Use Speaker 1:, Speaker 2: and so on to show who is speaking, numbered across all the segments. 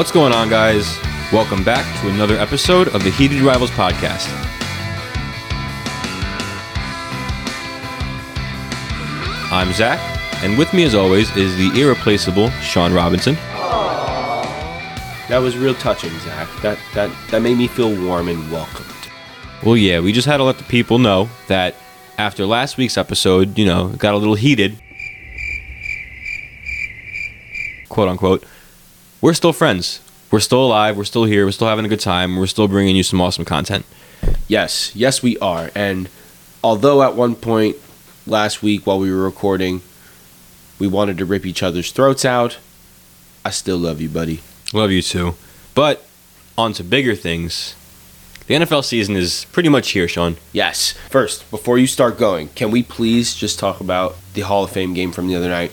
Speaker 1: What's going on, guys? Welcome back to another episode of the Heated Rivals podcast. I'm Zach, and with me, as always, is the irreplaceable Sean Robinson.
Speaker 2: That was real touching, Zach. That that that made me feel warm and welcomed.
Speaker 1: Well, yeah, we just had to let the people know that after last week's episode, you know, got a little heated, quote unquote. We're still friends. We're still alive. We're still here. We're still having a good time. We're still bringing you some awesome content.
Speaker 2: Yes, yes, we are. And although at one point last week while we were recording, we wanted to rip each other's throats out, I still love you, buddy.
Speaker 1: Love you too. But on to bigger things. The NFL season is pretty much here, Sean.
Speaker 2: Yes. First, before you start going, can we please just talk about the Hall of Fame game from the other night?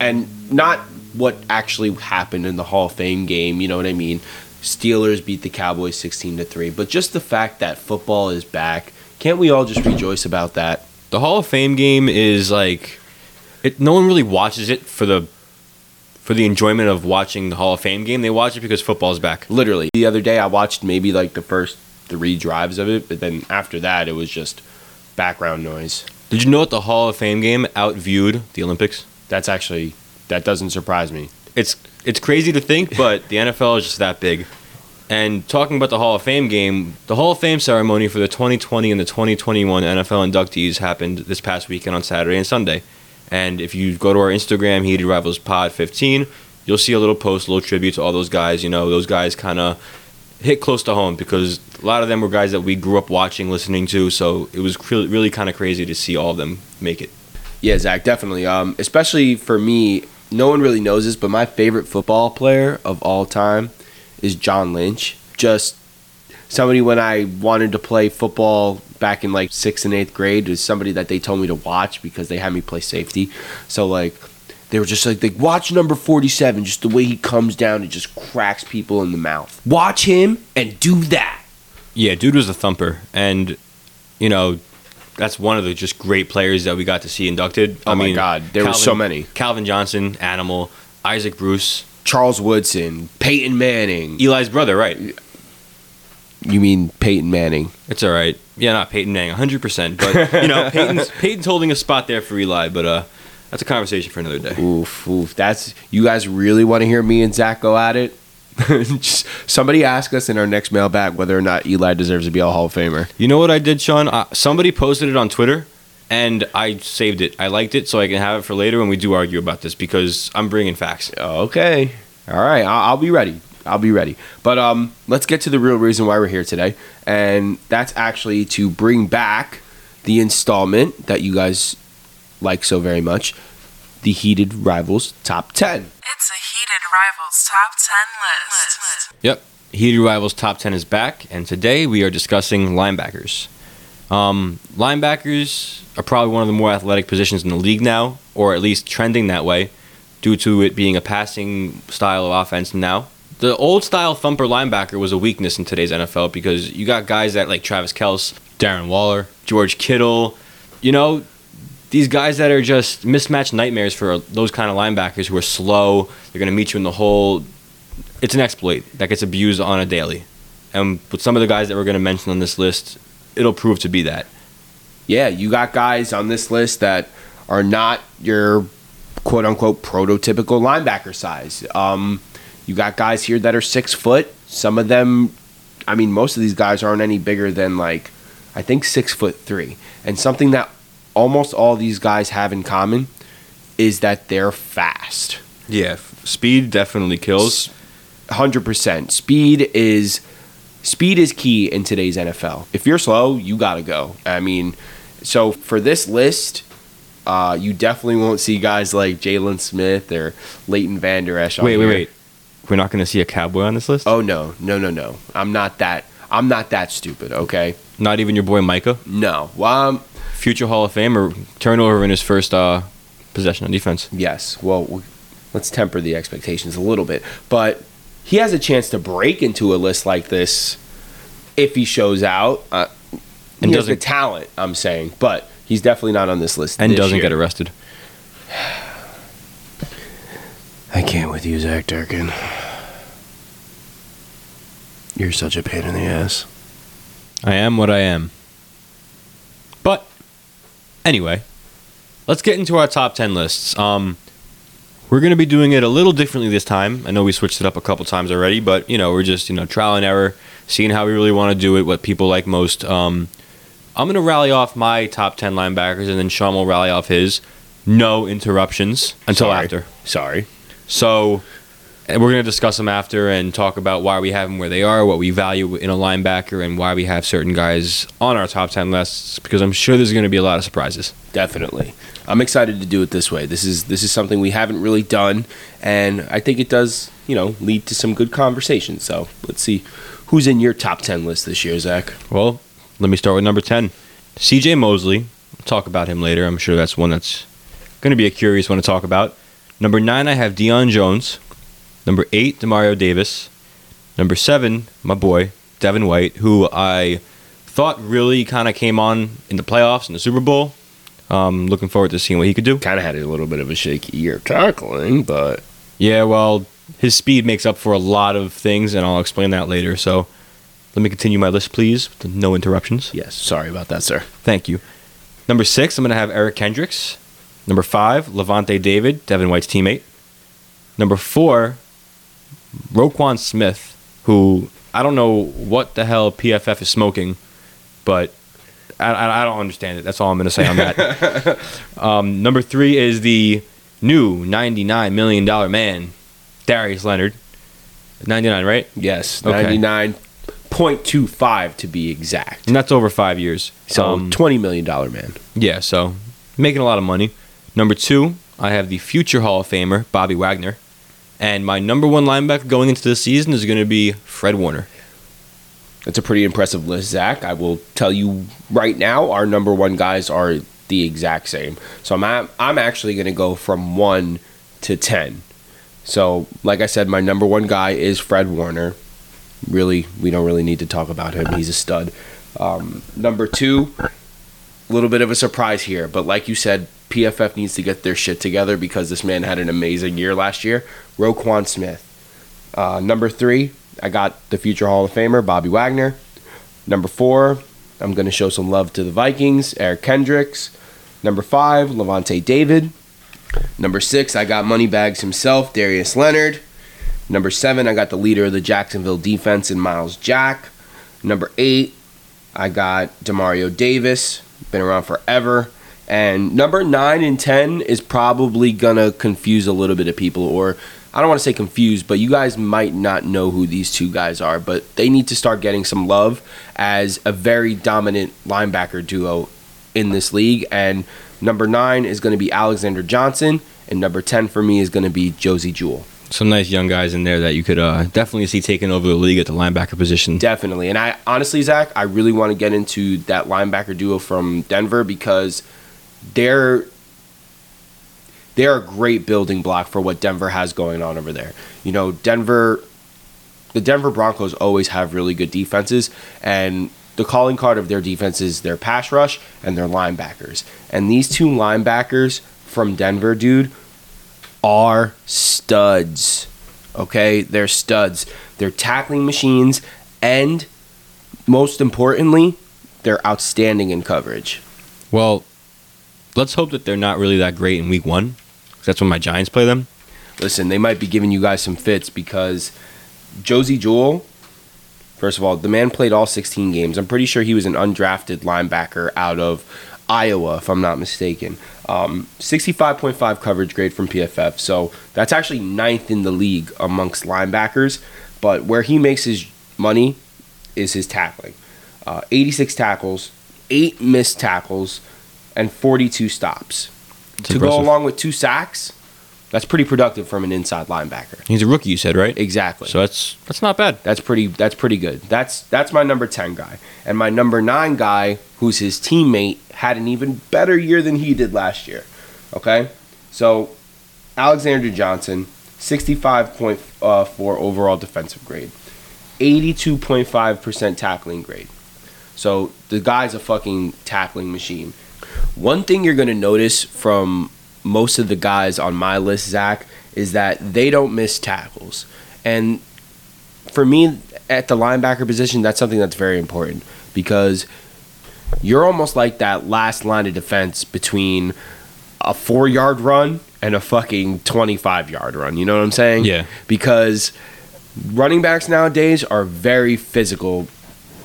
Speaker 2: And not what actually happened in the Hall of Fame game, you know what I mean? Steelers beat the Cowboys 16 to 3, but just the fact that football is back, can't we all just rejoice about that?
Speaker 1: The Hall of Fame game is like it no one really watches it for the for the enjoyment of watching the Hall of Fame game. They watch it because football's back.
Speaker 2: Literally. The other day I watched maybe like the first 3 drives of it, but then after that it was just background noise.
Speaker 1: Did you know that the Hall of Fame game outviewed the Olympics?
Speaker 2: That's actually that doesn't surprise me.
Speaker 1: It's it's crazy to think, but the NFL is just that big. And talking about the Hall of Fame game, the Hall of Fame ceremony for the 2020 and the 2021 NFL inductees happened this past weekend on Saturday and Sunday. And if you go to our Instagram, Heated Rivals Pod 15, you'll see a little post, a little tribute to all those guys. You know, those guys kind of hit close to home because a lot of them were guys that we grew up watching, listening to. So it was really, really kind of crazy to see all of them make it.
Speaker 2: Yeah, Zach, definitely. Um, especially for me, no one really knows this, but my favorite football player of all time is John Lynch. Just somebody when I wanted to play football back in like sixth and eighth grade was somebody that they told me to watch because they had me play safety. So like they were just like, like watch number forty seven, just the way he comes down and just cracks people in the mouth. Watch him and do that.
Speaker 1: Yeah, dude was a thumper, and you know that's one of the just great players that we got to see inducted.
Speaker 2: Oh my God, there were so many.
Speaker 1: Calvin Johnson, Animal, Isaac Bruce,
Speaker 2: Charles Woodson, Peyton Manning.
Speaker 1: Eli's brother, right?
Speaker 2: You mean Peyton Manning?
Speaker 1: It's all right. Yeah, not Peyton Manning, 100%. But, you know, Peyton's, Peyton's holding a spot there for Eli, but uh, that's a conversation for another day.
Speaker 2: Oof, oof. That's you guys really want to hear me and Zach go at it? Just somebody ask us in our next mailbag whether or not Eli deserves to be a Hall of Famer.
Speaker 1: You know what I did, Sean? Uh, somebody posted it on Twitter, and I saved it. I liked it, so I can have it for later when we do argue about this because I'm bringing facts.
Speaker 2: Okay, all right, I'll, I'll be ready. I'll be ready. But um, let's get to the real reason why we're here today, and that's actually to bring back the installment that you guys like so very much, the Heated Rivals Top Ten.
Speaker 3: It's a Heated Rivals Top 10 list.
Speaker 1: Yep. Heated Rivals Top 10 is back, and today we are discussing linebackers. Um, linebackers are probably one of the more athletic positions in the league now, or at least trending that way, due to it being a passing style of offense now. The old style thumper linebacker was a weakness in today's NFL because you got guys that like Travis Kelce, Darren Waller, George Kittle, you know, these guys that are just mismatched nightmares for those kind of linebackers who are slow. They're going to meet you in the hole. It's an exploit that gets abused on a daily. And with some of the guys that we're going to mention on this list, it'll prove to be that.
Speaker 2: yeah, you got guys on this list that are not your quote unquote prototypical linebacker size. Um, you got guys here that are six foot. Some of them, I mean, most of these guys aren't any bigger than like, I think six foot three. And something that almost all these guys have in common is that they're fast.
Speaker 1: Yeah, speed definitely kills.
Speaker 2: Hundred percent. Speed is speed is key in today's NFL. If you're slow, you gotta go. I mean, so for this list, uh, you definitely won't see guys like Jaylon Smith or Leighton Vander Esch. on
Speaker 1: Wait, wait,
Speaker 2: here.
Speaker 1: wait. We're not going to see a cowboy on this list?
Speaker 2: Oh no, no, no, no. I'm not that. I'm not that stupid. Okay.
Speaker 1: Not even your boy Micah?
Speaker 2: No. Well, um,
Speaker 1: Future Hall of Famer, turnover in his first uh, possession on defense.
Speaker 2: yes. Well, let's temper the expectations a little bit. But he has a chance to break into a list like this if he shows out. Uh,
Speaker 1: And
Speaker 2: he has the
Speaker 1: doesn't-
Speaker 2: talent. I'm saying, but he's definitely not on this list.
Speaker 1: And
Speaker 2: this
Speaker 1: doesn't
Speaker 2: year.
Speaker 1: get arrested.
Speaker 2: I can't with you, Zach Durkin. You're such a pain in the ass.
Speaker 1: I am what I am. Anyway, let's get into our top 10 lists. Um, we're going to be doing it a little differently this time. I know we switched it up a couple times already, but you know, we're just, you know, trial and error, seeing how we really want to do it, what people like most. Um, I'm going to rally off my top 10 linebackers and then Sean will rally off his. No interruptions until
Speaker 2: Sorry.
Speaker 1: after.
Speaker 2: Sorry.
Speaker 1: So, and we're going to discuss them after and talk about why we have them where they are, what we value in a linebacker, and why we have certain guys on our top 10 lists, because I'm sure there's going to be a lot of surprises.
Speaker 2: Definitely. I'm excited to do it this way. This is this is something we haven't really done and I think it does, you know, lead to some good conversation. So, let's see who's in your top 10 list this year, Zach.
Speaker 1: Well, let me start with number 10. CJ Mosley. We'll talk about him later. I'm sure that's one that's going to be a curious one to talk about. Number 9, I have Deion Jones. Number 8, Demario Davis. Number 7, my boy, Devin White, who I thought really kind of came on in the playoffs in the Super Bowl. Um, looking forward to seeing what he could do.
Speaker 2: Kind of had a little bit of a shaky year tackling, but
Speaker 1: Yeah, well, his speed makes up for a lot of things, and I'll explain that later. So let me continue my list, please, with no interruptions.
Speaker 2: yes, sorry about that, sir.
Speaker 1: Thank you. Number six, I'm going to have Eric Kendricks. Number five, Lavonte David, Devin White's teammate. Number four, Roquan Smith, who I don't know what the hell PFF is smoking, but I, I, don't understand it. That's all I'm going to say on that. um, number three is the new $99 million man, Darius Leonard. 99, right?
Speaker 2: Yes,
Speaker 1: Okay.
Speaker 2: 99.25 to be exact.
Speaker 1: And that's over five years.
Speaker 2: So,
Speaker 1: Um,
Speaker 2: $20 million man.
Speaker 1: Yeah, so making a lot of money. Number two, I have the future Hall of Famer, Bobby Wagner. And my number one linebacker going into the season is going to be Fred Warner.
Speaker 2: That's a pretty impressive list, Zach. I will tell you right now, our number one guys are the exact same. So I'm at, I'm actually going to go from one to ten. So, like I said, my number one guy is Fred Warner. Really, we don't really need to talk about him. He's a stud. Um, number two, a little bit of a surprise here, but like you said, PFF needs to get their shit together because this man had an amazing year last year. Roquan Smith. Uh, number three, I got the future Hall of Famer, Bobby Wagner. Number four, I'm going to show some love to the Vikings, Eric Kendricks. Number five, Lavonte David. Number six, I got Moneybags himself, Darius Leonard. Number seven, I got the leader of the Jacksonville defense in Myles Jack. Number eight, I got Demario Davis, been around forever. And number nine and ten is probably gonna confuse a little bit of people, or I don't want to say confused, but you guys might not know who these two guys are, but they need to start getting some love as a very dominant linebacker duo in this league. And number nine is going to be Alexander Johnson, and number 10 for me is going to be Josey Jewell.
Speaker 1: Some nice young guys in there that you could uh, definitely see taking over the league at the linebacker position.
Speaker 2: Definitely. And I honestly, Zach, I really want to get into that linebacker duo from Denver because they're they're a great building block for what Denver has going on over there. You know, Denver the Denver Broncos always have really good defenses and the calling card of their defense is their pass rush and their linebackers. And these two linebackers from Denver, dude, are studs. Okay? They're studs. They're tackling machines and most importantly, they're outstanding in coverage.
Speaker 1: Well, let's hope that they're not really that great in week one. 'cause That's when my Giants play them.
Speaker 2: Listen, they might be giving you guys some fits because Josey Jewell, first of all, the man played all 16 games. I'm pretty sure he was an undrafted linebacker out of Iowa, if I'm not mistaken. Um, 65.5 coverage grade from PFF. So that's actually ninth in the league amongst linebackers. But where he makes his money is his tackling. Uh, 86 tackles, eight missed tackles, and 42 stops.
Speaker 1: It's
Speaker 2: to
Speaker 1: impressive.
Speaker 2: go along with two sacks, that's pretty productive from an inside linebacker.
Speaker 1: He's a rookie, you said, right?
Speaker 2: Exactly.
Speaker 1: So that's that's not bad.
Speaker 2: That's pretty. That's pretty good. That's that's my number ten guy, and my number nine guy, who's his teammate, had an even better year than he did last year. Okay, so Alexander Johnson, sixty-five point uh, four overall defensive grade, eighty-two point five percent tackling grade. So the guy's a fucking tackling machine. One thing you're gonna notice from most of the guys on my list, Zach, is that they don't miss tackles, and for me, at the linebacker position, that's something that's very important because you're almost like that last line of defense between a four yard run and a fucking 25 yard run. You know what I'm saying?
Speaker 1: Yeah.
Speaker 2: Because running backs nowadays are very physical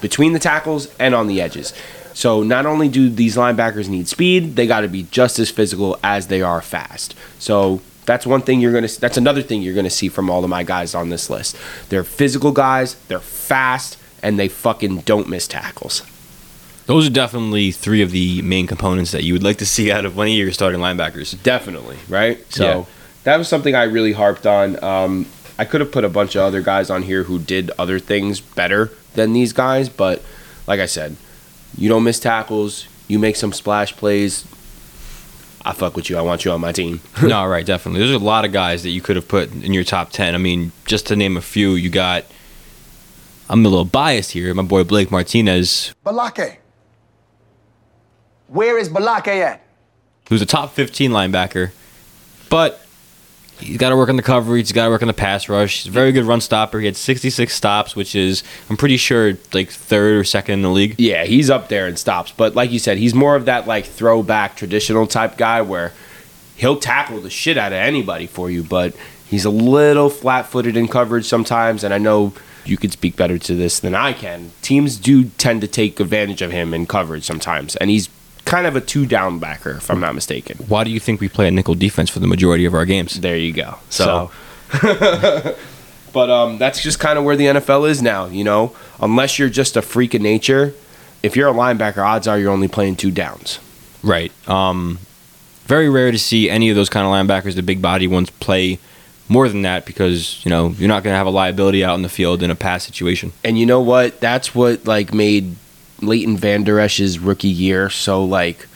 Speaker 2: between the tackles and on the edges. So not only do these linebackers need speed, they got to be just as physical as they are fast. So that's one thing you're going to that's another thing you're going to see from all of my guys on this list. They're physical guys, they're fast, and they fucking don't miss tackles.
Speaker 1: Those are definitely three of the main components that you would like to see out of one of your starting linebackers.
Speaker 2: Definitely, right? So
Speaker 1: Yeah.
Speaker 2: that was something I really harped on. Um, I could have put a bunch of other guys on here who did other things better than these guys, but like I said, you don't miss tackles, you make some splash plays. I fuck with you. I want you on my team.
Speaker 1: no, right, definitely. There's a lot of guys that you could have put in your top 10. I mean, just to name a few, you got. I'm a little biased here. My boy Blake Martinez,
Speaker 4: Balake. Where is Balake at?
Speaker 1: who's a top 15 linebacker, but he's got to work on the coverage. He's got to work on the pass rush. He's a very good run stopper. He had 66 stops, which is, I'm pretty sure, like third or second in the league.
Speaker 2: Yeah, he's up there and stops. But like you said, he's more of that like throwback traditional type guy where he'll tackle the shit out of anybody for you, but he's a little flat footed in coverage sometimes. And I know you could speak better to this than I can. Teams do tend to take advantage of him in coverage sometimes. And he's kind of a two down backer, if I'm not mistaken.
Speaker 1: Why do you think we play a nickel defense for the majority of our games?
Speaker 2: There you go.
Speaker 1: So-
Speaker 2: So, but um, that's just kind of where the NFL is now. You know, unless you're just a freak of nature, if you're a linebacker, odds are you're only playing two downs.
Speaker 1: Right. Um, very rare to see any of those kind of linebackers, the big body ones, play more than that because you know you're not going to have a liability out in the field in a pass situation.
Speaker 2: And you know what? That's what like made Leighton Vander Esch's rookie year so like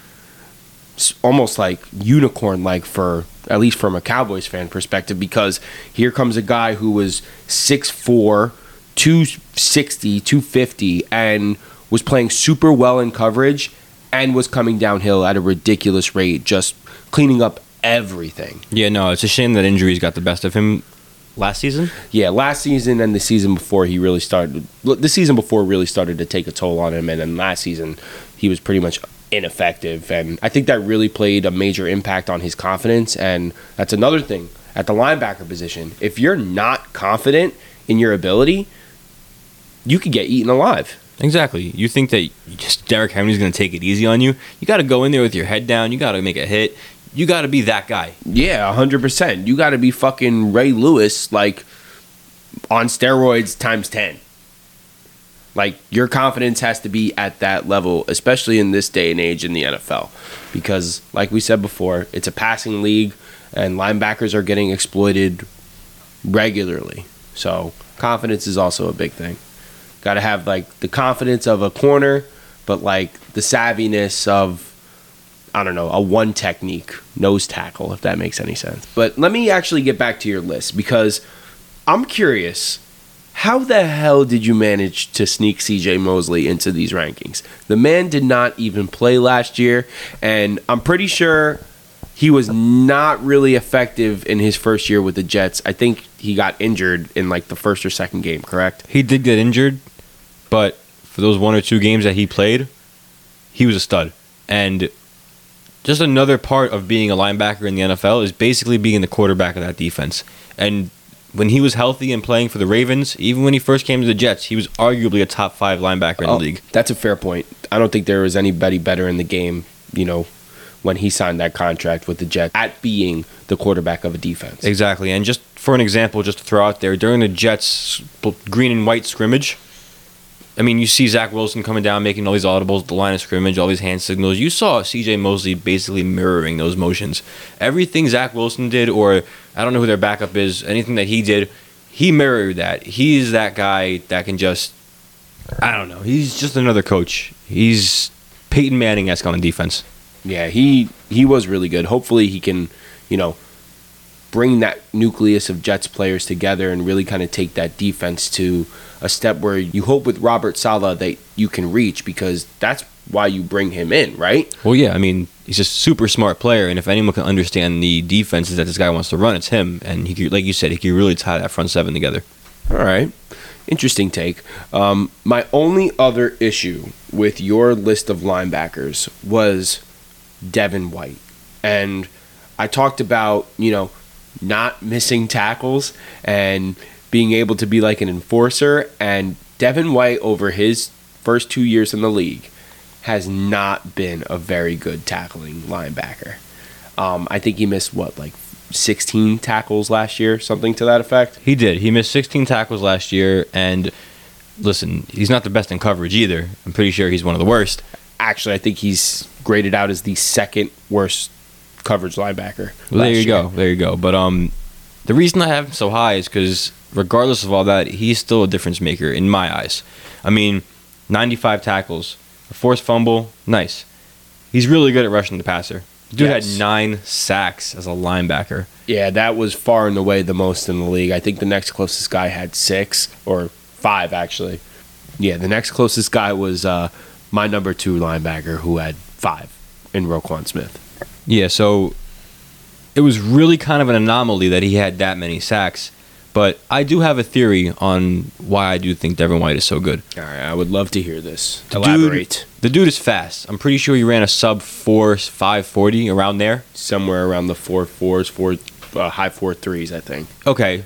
Speaker 2: almost like unicorn like for at least from a Cowboys fan perspective because here comes a guy who was 6'4, 260, 250 and was playing super well in coverage and was coming downhill at a ridiculous rate just cleaning up everything.
Speaker 1: Yeah, no, it's a shame that injuries got the best of him last season.
Speaker 2: Yeah, last season and the season before he really started. The season before really started to take a toll on him, and then last season he was pretty much ineffective. And I think that really played a major impact on his confidence. And that's another thing at the linebacker position. If you're not confident in your ability, you could get eaten alive.
Speaker 1: Exactly. You think that just Derrick Henry's going to take it easy on you? You got to go in there with your head down. You got to make a hit. You got to be that guy.
Speaker 2: Yeah, hundred percent. You got to be fucking Ray Lewis, like on steroids times ten. Like your confidence has to be at that level, especially in this day and age in the NFL, because like we said before, it's a passing league, and linebackers are getting exploited regularly. So confidence is also a big thing. Got to have like the confidence of a corner, but like the savviness of I don't know, a one technique nose tackle, if that makes any sense. But let me actually get back to your list because I'm curious. How the hell did you manage to sneak CJ Mosley into these rankings? The man did not even play last year, and I'm pretty sure he was not really effective in his first year with the Jets. I think he got injured in like the first or second game, correct?
Speaker 1: He did get injured, but for those one or two games that he played, he was a stud. And just another part of being a linebacker in the NFL is basically being the quarterback of that defense. And when he was healthy and playing for the Ravens, even when he first came to the Jets, he was arguably a top five linebacker in
Speaker 2: Oh,
Speaker 1: the league.
Speaker 2: That's a fair point. I don't think there was anybody better in the game, you know, when he signed that contract with the Jets at being the quarterback of a defense.
Speaker 1: Exactly. And just for an example, just to throw out there, during the Jets green and white scrimmage, I mean, you see Zach Wilson coming down, making all these audibles the line of scrimmage, all these hand signals. You saw CJ Mosley basically mirroring those motions. Everything Zach Wilson did, or I don't know who their backup is, anything that he did, he mirrored that. He's that guy that can just, I don't know, he's just another coach. He's Peyton Manning esque on defense.
Speaker 2: Yeah, he he was really good. Hopefully he can, you know, bring that nucleus of Jets players together and really kind of take that defense to a step where you hope with Robert Saleh that you can reach because that's why you bring him in, right?
Speaker 1: Well, yeah, I mean, he's a super smart player, and if anyone can understand the defenses that this guy wants to run, it's him. And he, could, like you said, he could really tie that front seven together.
Speaker 2: All right. Interesting take. Um, my only other issue with your list of linebackers was Devin White. And I talked about, you know, not missing tackles and being able to be like an enforcer. And Devin White, over his first two years in the league, has not been a very good tackling linebacker. Um, I think he missed, what, like 16 tackles last year, something to that effect?
Speaker 1: He did. He missed 16 tackles last year, and listen, he's not the best in coverage either. I'm pretty sure he's one of the worst.
Speaker 2: Actually, I think he's graded out as the second worst coverage linebacker.
Speaker 1: Well, there you
Speaker 2: year.
Speaker 1: go. There you go. But um, the reason I have him so high is because regardless of all that, he's still a difference maker in my eyes. I mean, 95 tackles, a forced fumble, nice. He's really good at rushing the passer. Dude
Speaker 2: Yes.
Speaker 1: had nine sacks as a linebacker.
Speaker 2: Yeah, that was far and away the most in the league. I think the next closest guy had six or five, actually. Yeah, the next closest guy was uh, my number two linebacker who had five in Roquan Smith.
Speaker 1: Yeah, so it was really kind of an anomaly that he had that many sacks. But I do have a theory on why I do think Devin White is so good.
Speaker 2: All right, I would love to hear this.
Speaker 1: The
Speaker 2: Elaborate.
Speaker 1: Dude, the dude is fast. I'm pretty sure he ran a sub four five forty around there.
Speaker 2: Somewhere around the four fours, four uh, high four threes, I think.
Speaker 1: Okay,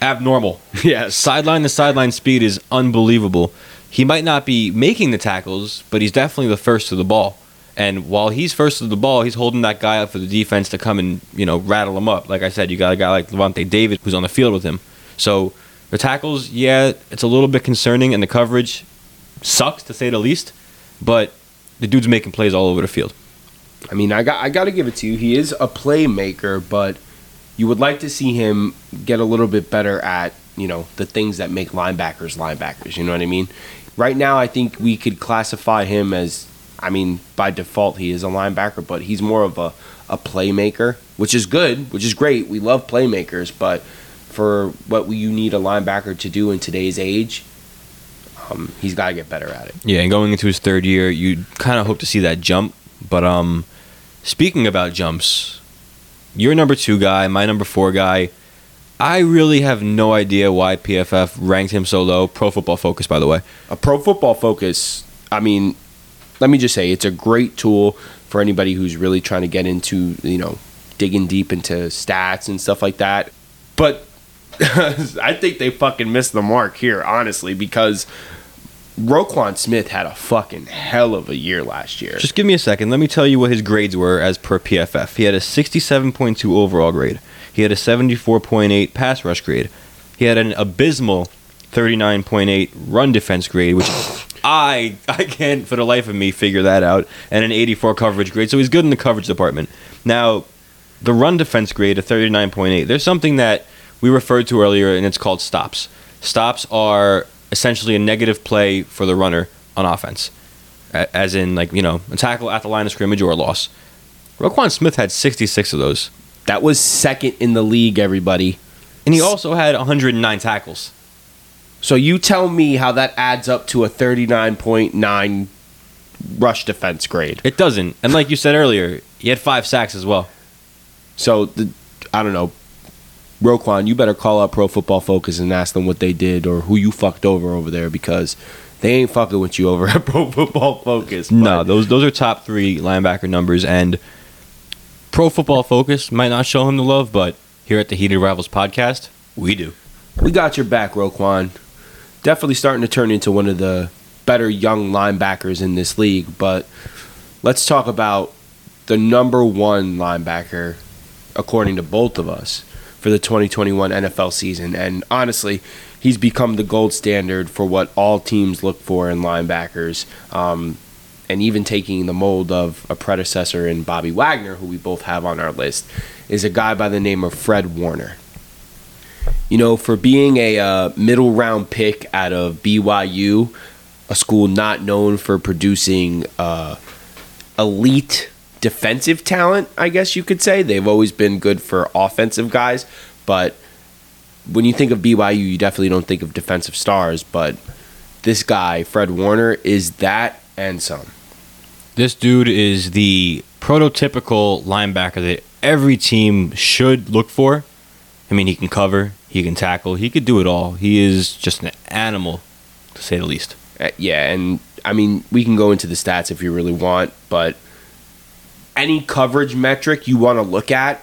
Speaker 1: abnormal.
Speaker 2: yes.
Speaker 1: Sideline to sideline speed is unbelievable. He might not be making the tackles, but he's definitely the first to the ball. And while he's first to the ball, he's holding that guy up for the defense to come and you know rattle him up. Like I said, you got a guy like Lavonte David who's on the field with him. So the tackles, yeah, it's a little bit concerning, and the coverage sucks to say the least. But the dude's making plays all over the field.
Speaker 2: I mean, I got I got to give it to you. He is a playmaker, but you would like to see him get a little bit better at you know the things that make linebackers linebackers. You know what I mean? Right now, I think we could classify him as. I mean, by default, he is a linebacker, but he's more of a, a playmaker, which is good, which is great. We love playmakers, but for what you need a linebacker to do in today's age, um, he's got to get better at it.
Speaker 1: Yeah, and going into his third year, you kind of hope to see that jump. But um, speaking about jumps, your number two guy, my number four guy. I really have no idea why PFF ranked him so low. Pro Football Focus, by the way.
Speaker 2: a pro football focus i mean let me just say it's a great tool for anybody who's really trying to get into you know digging deep into stats and stuff like that but i think they fucking missed the mark here honestly because Roquan Smith had a fucking hell of a year last year.
Speaker 1: Just give me a second. Let me tell you what his grades were as per PFF. He had a 67.2 overall grade. He had a 74.8 pass rush grade. He had an abysmal 39.8 run defense grade, which I I can't for the life of me figure that out, and an 84 coverage grade. So he's good in the coverage department. Now, the run defense grade of 39.8. There's something that we referred to earlier, and it's called stops. Stops are essentially a negative play for the runner on offense, as in like you know a tackle at the line of scrimmage or a loss. Roquan Smith had 66 of those,
Speaker 2: that was second in the league, everybody.
Speaker 1: and he also had 109 tackles.
Speaker 2: So you tell me how that adds up to a 39.9 rush defense grade.
Speaker 1: It doesn't, and like you said earlier, he had five sacks as well.
Speaker 2: So the, I don't know, Roquan, you better call up Pro Football Focus and ask them what they did or who you fucked over over there because they ain't fucking with you over at Pro Football Focus.
Speaker 1: No, those those are top three linebacker numbers, and Pro Football Focus might not show him the love, but here at the Heated Rivals podcast, we do.
Speaker 2: we got your back, Roquan. Definitely starting to turn into one of the better young linebackers in this league. But let's talk about the number one linebacker, according to both of us, for the 2021 NFL season. And honestly, he's become the gold standard for what all teams look for in linebackers. Um, and even taking the mold of a predecessor in Bobby Wagner, who we both have on our list, is a guy by the name of Fred Warner you know, for being a uh, middle round pick out of BYU, a school not known for producing uh, elite defensive talent, I guess you could say. They've always been good for offensive guys, but when you think of BYU, you definitely don't think of defensive stars. But this guy, Fred Warner, is that and some.
Speaker 1: This dude is the prototypical linebacker that every team should look for. I mean, he can cover, he can tackle. He could do it all. He is just an animal, to say the least.
Speaker 2: Uh, yeah, and I mean, we can go into the stats if you really want, but any coverage metric you want to look at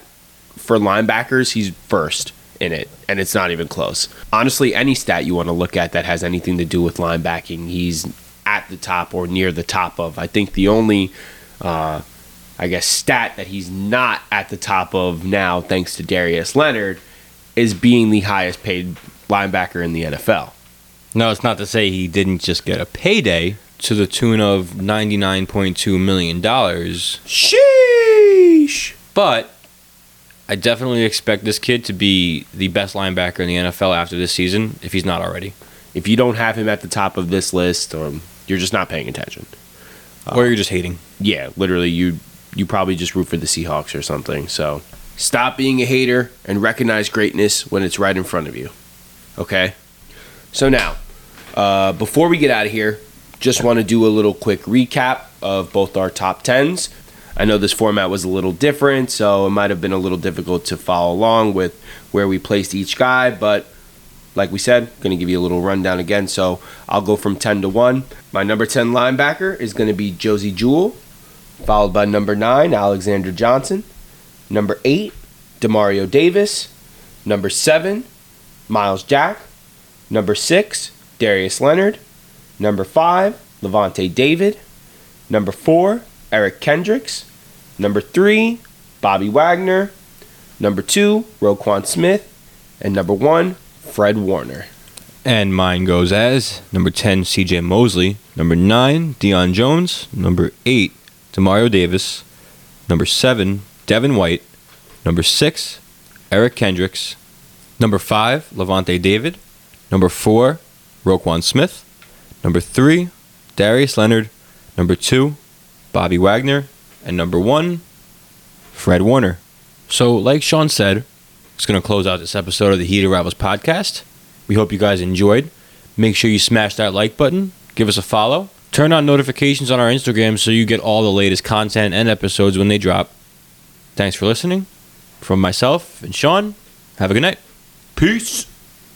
Speaker 2: for linebackers, he's first in it, and it's not even close. Honestly, any stat you want to look at that has anything to do with linebacking, he's at the top or near the top of. I think the only, uh, I guess, stat that he's not at the top of now, thanks to Darius Leonard, is being the highest paid linebacker in the NFL.
Speaker 1: No, it's not to say he didn't just get a payday to the tune of $99.2 million,
Speaker 2: Sheesh.
Speaker 1: but I definitely expect this kid to be the best linebacker in the NFL after this season, if he's not already.
Speaker 2: If you don't have him at the top of this list, or you're just not paying attention.
Speaker 1: or you're just hating.
Speaker 2: Yeah, literally, you you probably just root for the Seahawks or something. So stop being a hater and recognize greatness when it's right in front of you. Okay. So now, uh, before we get out of here, just want to do a little quick recap of both our top tens. I know this format was a little different, so it might have been a little difficult to follow along with where we placed each guy, but like we said, going to give you a little rundown again. So I'll go from 10 to 1. My number 10 linebacker is going to be Josey Jewell, followed by number 9, Alexander Johnson. Number 8, Demario Davis. Number 7, Myles Jack. Number 6, Darius Leonard. Number 5, Lavonte David. Number 4, Eric Kendricks. Number 3, Bobby Wagner. Number 2, Roquan Smith. And number 1, Fred Warner.
Speaker 1: And mine goes as number 10, CJ Mosley. Number 9, Deion Jones. Number 8, Demario Davis. Number 7, Devin White. Number 6, Eric Kendricks. Number 5, Lavonte David. Number 4, Roquan Smith. Number 3, Darius Leonard. Number 2, Bobby Wagner. And number 1, Fred Warner. So, like Sean said, it's going to close out this episode of the Heat Rivals podcast. We hope you guys enjoyed. Make sure you smash that like button, give us a follow, turn on notifications on our Instagram so you get all the latest content and episodes when they drop. Thanks for listening. From myself and Sean, have a good night.
Speaker 2: Peace.